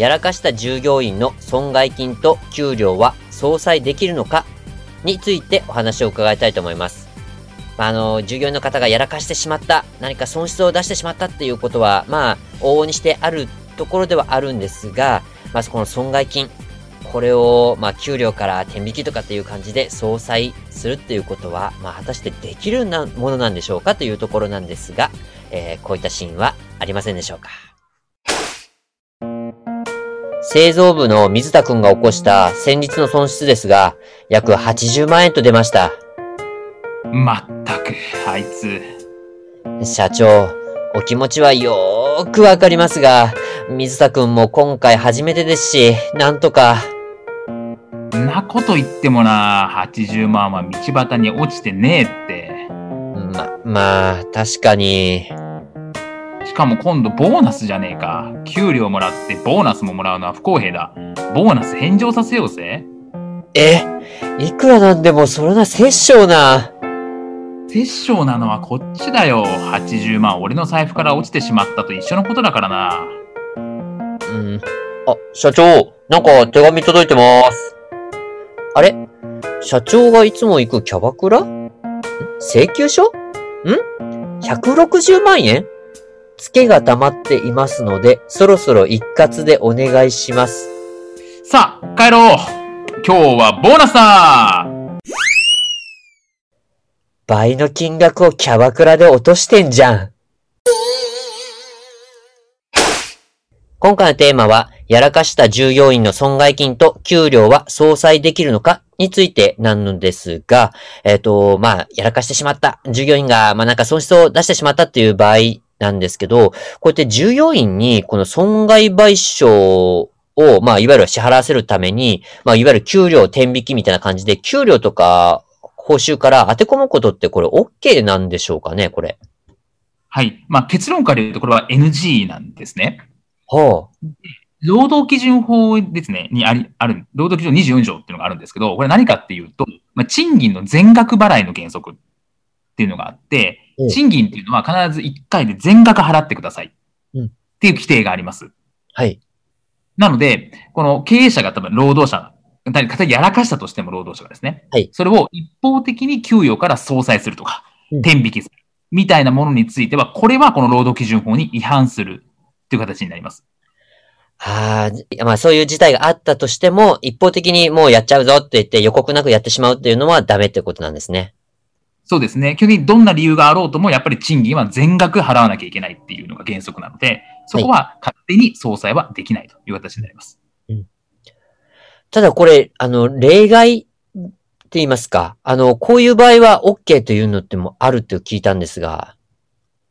やらかした従業員の損害金と給料は相殺できるのかについてお話を伺いたいと思います。まあ、あの、従業員の方がやらかしてしまった、何か損失を出してしまったっていうことは、まあ、往々にしてあるところではあるんですが、まずこの損害金、これを、まあ、給料から天引きとかっていう感じで相殺するっていうことは、まあ、果たしてできるなものなんでしょうかというところなんですが、えー、こういったシーンはありませんでしょうか。製造部の水田くんが起こした先日の損失ですが、約80万円と出ました。まったく、あいつ。社長、お気持ちはよーくわかりますが、水田くんも今回初めてですし、なんとか。なこと言ってもな、80万は道端に落ちてねえって。ま、まあ、確かに。しかも今度ボーナスじゃねえか。給料もらってボーナスももらうのは不公平だ。ボーナス返上させようぜ。え、いくらなんでもそれな殺生な。殺生なのはこっちだよ。80万俺の財布から落ちてしまったと一緒のことだからな。うん。あ、社長、なんか手紙届いてます。あれ？社長がいつも行くキャバクラ？請求書？ん ?160 万円？ツケが溜まっていますので、そろそろ一括でお願いします。さあ、帰ろう今日はボーナスだ倍の金額をキャバクラで落としてんじゃん。今回のテーマは、やらかした従業員の損害金と給料は相殺できるのかについてなのですが、えっ、ー、と、まあ、やらかしてしまった。従業員が、まあなんか損失を出してしまったっていう場合なんですけど、こうやって従業員にこの損害賠償を、まあ、いわゆる支払わせるために、まあ、いわゆる給料天引きみたいな感じで、給料とか報酬から当て込むことってこれ OK なんでしょうかね、これ。はい。まあ、結論から言うとこれは NG なんですね。はあ。労働基準法ですね、にあり、ある、労働基準24条っていうのがあるんですけど、これ何かっていうと、まあ、賃金の全額払いの原則っていうのがあって、賃金っていうのは必ず1回で全額払ってください。っていう規定があります。はい。なので、この経営者が多分労働者、何かやらかしたとしても労働者がですね。はい。それを一方的に給与から相殺するとか、天引きする。みたいなものについては、これはこの労働基準法に違反するという形になります。ああ、まあそういう事態があったとしても、一方的にもうやっちゃうぞって言って予告なくやってしまうっていうのはダメってことなんですね。そうですね。基本的にどんな理由があろうとも、やっぱり賃金は全額払わなきゃいけないっていうのが原則なので、そこは勝手に総裁はできないという形になります。うん、ただこれ、あの、例外って言いますか、あの、こういう場合は OK というのってもあるって聞いたんですが。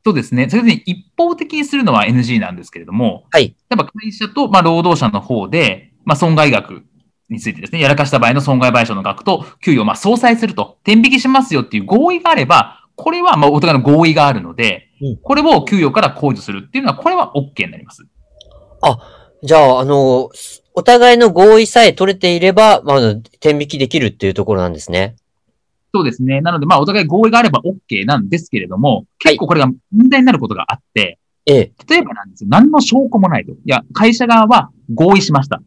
そうですね。それで一方的にするのは NG なんですけれども、はい。やっぱ会社と、まあ、労働者の方で、まあ、損害額についてですね、やらかした場合の損害賠償の額と給与をまあ相殺すると、天引きしますよっていう合意があれば、これはまあお互いの合意があるので、うん、これを給与から控除するっていうのは、これは OK になります。あ、じゃあ、あの、お互いの合意さえ取れていれば、まあ、天引きできるっていうところなんですね。そうですね。なので、まあ、お互い合意があれば OK なんですけれども、結構これが問題になることがあって、ええ。例えばなんですよ。何の証拠もないと。いや、会社側は合意しました。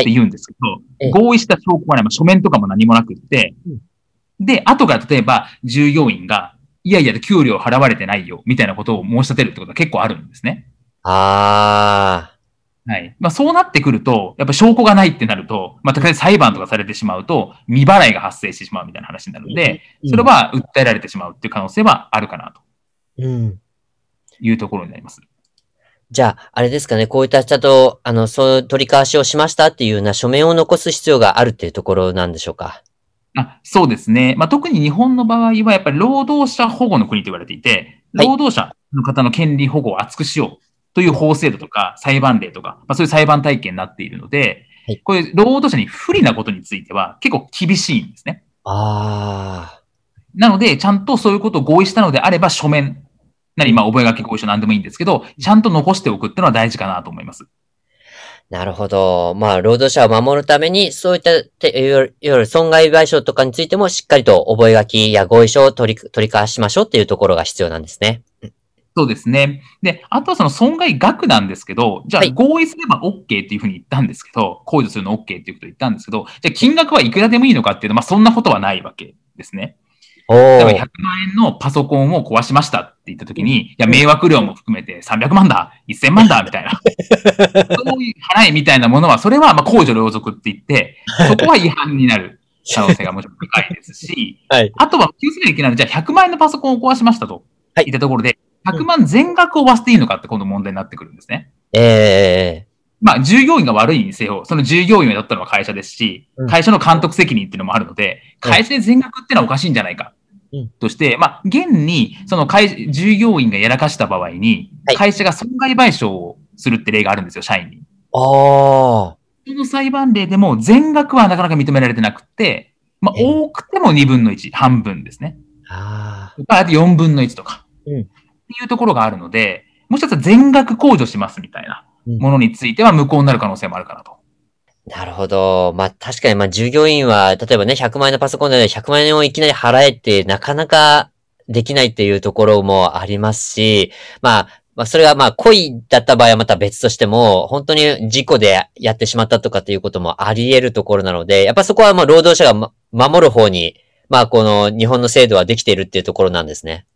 って言うんですけど、はい、合意した証拠がない、まあ、書面とかも何もなくって、うん、で、後から例えば従業員が、いやいや、給料払われてないよ、みたいなことを申し立てるってことは結構あるんですね。ああ。はい。まあそうなってくると、やっぱ証拠がないってなると、まあ、裁判とかされてしまうと、未払いが発生してしまうみたいな話になるので、それは訴えられてしまうっていう可能性はあるかなと。うん。いうところになります。じゃあ、あれですかね、こういった人と、あの、そう、取り交わしをしましたっていうような書面を残す必要があるっていうところなんでしょうか？あそうですね。まあ、特に日本の場合は、やっぱり労働者保護の国と言われていて、労働者の方の権利保護を厚くしようという法制度とか裁判例とか、まあ、そういう裁判体系になっているので、はい、これ、労働者に不利なことについては結構厳しいんですね。ああ。なので、ちゃんとそういうことを合意したのであれば、書面なり、まあ、覚書合意書なんでもいいんですけど、ちゃんと残しておくっていうのは大事かなと思います。なるほど。まあ、労働者を守るために、そういったて、いわゆる損害賠償とかについても、しっかりと覚書や合意書を取り、取り交わしましょうっていうところが必要なんですね。そうですね。で、あとはその損害額なんですけど、じゃあ合意すれば OK っていうふうに言ったんですけど、控除するの OK っていうことを言ったんですけど、じゃあ金額はいくらでもいいのかっていうと、まあそんなことはないわけですね。例えば100万円のパソコンを壊しましたって言ったときに、いや、迷惑料も含めて300万だ、1000万だ、みたいな。そういう払いみたいなものは、それはまあ控除両属って言って、そこは違反になる可能性がもちろん高いですし、はい、あとは気をつけなきないのは、じゃあ100万円のパソコンを壊しましたと言ったところで、100万全額を忘れていいのかって今度問題になってくるんですね。ええーまあ、従業員が悪いにせよ、その従業員をやったのは会社ですし、会社の監督責任っていうのもあるので、会社で全額ってのはおかしいんじゃないか。として、まあ、現に、その会、従業員がやらかした場合に、会社が損害賠償をするって例があるんですよ、社員に。ああ。その裁判例でも全額はなかなか認められてなくて、まあ、多くても2分の1、半分ですね。ああ。あと4分の1とか。うん。っていうところがあるので、もしかしたら全額控除しますみたいなものについては無効になる可能性もあるかなと。なるほど。まあ、確かに、ま、従業員は、例えばね、100万円のパソコンで100万円をいきなり払えってなかなかできないっていうところもありますし、まあ、まあ、それがまあ、故意だった場合はまた別としても、本当に事故でやってしまったとかっていうこともあり得るところなので、やっぱそこはまあ、労働者が、ま、守る方に、まあ、この日本の制度はできているっていうところなんですね。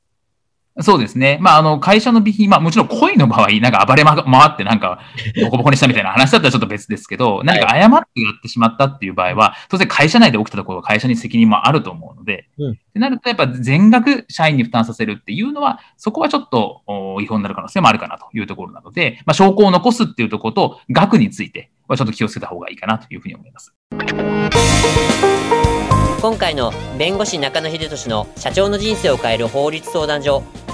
そうですね。まあ、あの、会社の備品、まあ、もちろん恋の場合、なんか暴れま、回ってなんか、ボコボコにしたみたいな話だったらちょっと別ですけど、何か誤ってやってしまったっていう場合は、当然会社内で起きたところ、会社に責任もあると思うので、うん、ってなると、やっぱ全額社員に負担させるっていうのは、そこはちょっと違法になる可能性もあるかなというところなので、まあ、証拠を残すっていうところと、額についてはちょっと気をつけた方がいいかなというふうに思います。今回の弁護士中野秀俊の社長の人生を変える法律相談所